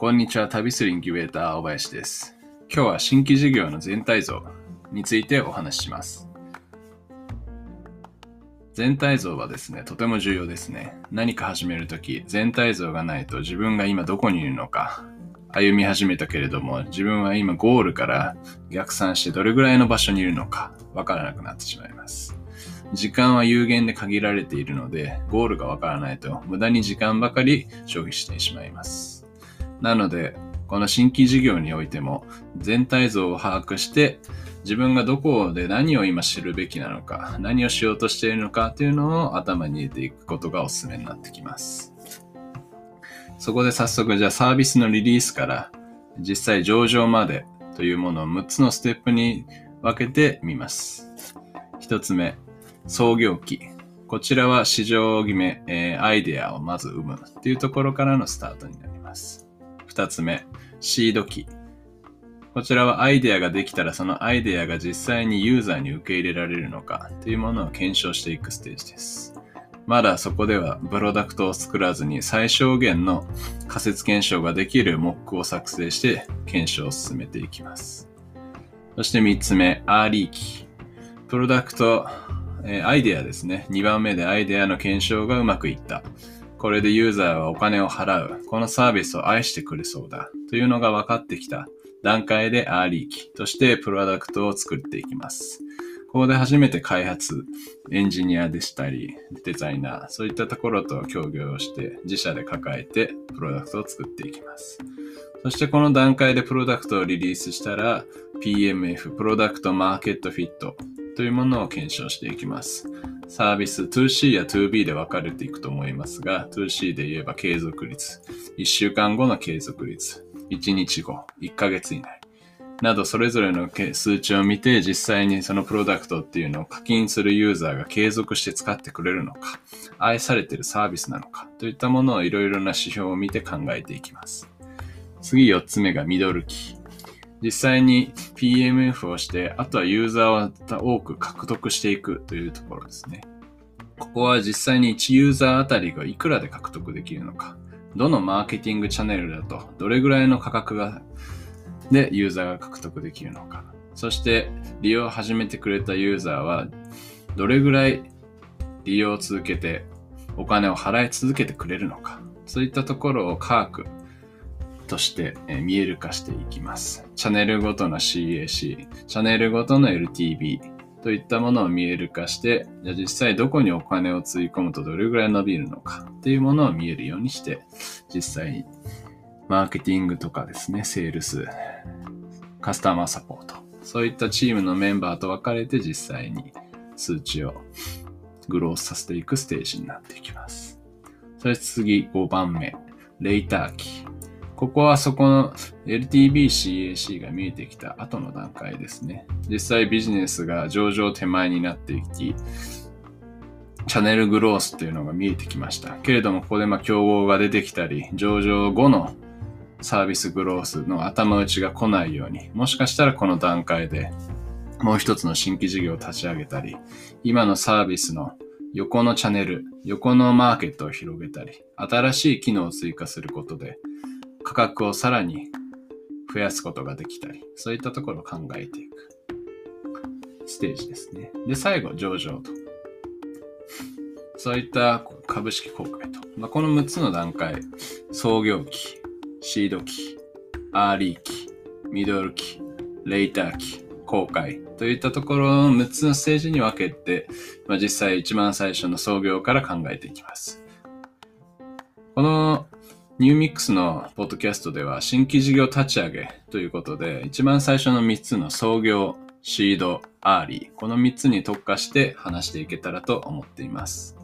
こんにちは、旅するインキュベーター、青林です。今日は新規事業の全体像についてお話しします。全体像はですね、とても重要ですね。何か始めるとき、全体像がないと自分が今どこにいるのか、歩み始めたけれども、自分は今ゴールから逆算してどれぐらいの場所にいるのか、わからなくなってしまいます。時間は有限で限られているので、ゴールがわからないと無駄に時間ばかり消費してしまいます。なので、この新規事業においても全体像を把握して自分がどこで何を今知るべきなのか、何をしようとしているのかというのを頭に入れていくことがおすすめになってきます。そこで早速じゃあサービスのリリースから実際上場までというものを6つのステップに分けてみます。1つ目、創業期。こちらは市場決め、えーアイデアをまず生むというところからのスタートになります。2つ目、シード期。こちらはアイデアができたらそのアイデアが実際にユーザーに受け入れられるのかというものを検証していくステージです。まだそこではプロダクトを作らずに最小限の仮説検証ができるモックを作成して検証を進めていきます。そして3つ目、アーリー期。プロダクト、えアイデアですね。2番目でアイデアの検証がうまくいった。これでユーザーはお金を払う。このサービスを愛してくれそうだ。というのが分かってきた段階でアーリー期としてプロダクトを作っていきます。ここで初めて開発、エンジニアでしたり、デザイナー、そういったところと協業をして自社で抱えてプロダクトを作っていきます。そしてこの段階でプロダクトをリリースしたら PMF、 Product Market Fit というものを検証していきます。サービス 2C や 2B で分かれていくと思いますが、2C で言えば継続率、1週間後の継続率、1日後、1ヶ月以内、などそれぞれの数値を見て実際にそのプロダクトっていうのを課金するユーザーが継続して使ってくれるのか、愛されてるサービスなのかといったものをいろいろな指標を見て考えていきます。次4つ目がミドル期。実際に PMF をして、あとはユーザーを多く獲得していくというところですね。ここは実際に1ユーザーあたりがいくらで獲得できるのか、どのマーケティングチャンネルだとどれぐらいの価格がでユーザーが獲得できるのか、そして利用を始めてくれたユーザーはどれぐらい利用を続けてお金を払い続けてくれるのか、そういったところを科学としてえ見える化していきます。チャンネルごとの CAC、チャンネルごとの LTV といったものを見える化して、じゃあ実際どこにお金をつぎ込むとどれぐらい伸びるのかっていうものを見えるようにして、実際にマーケティングとかですね、セールス、カスタマーサポート、そういったチームのメンバーと分かれて実際に数値をグロースさせていくステージになっていきます。そして次5番目、レイター期。ここはそこの LTV、CAC が見えてきた後の段階ですね。実際ビジネスが上場手前になっていき、チャンネルグロースっていうのが見えてきました。けれども、ここでまあ競合が出てきたり、上場後のサービスグロースの頭打ちが来ないように、もしかしたらこの段階でもう一つの新規事業を立ち上げたり、今のサービスの横のチャンネル、横のマーケットを広げたり、新しい機能を追加することで、価格をさらに増やすことができたり、そういったところを考えていくステージですね。で、最後、上場と。そういった株式公開と。まあ、この6つの段階、創業期、シード期、アーリー期、ミドル期、レイター期、公開といったところの6つのステージに分けて、まあ、実際一番最初の創業から考えていきます。このニューミックスのポッドキャストでは新規事業立ち上げということで、一番最初の3つの創業、シード、アーリー、この3つに特化して話していけたらと思っています。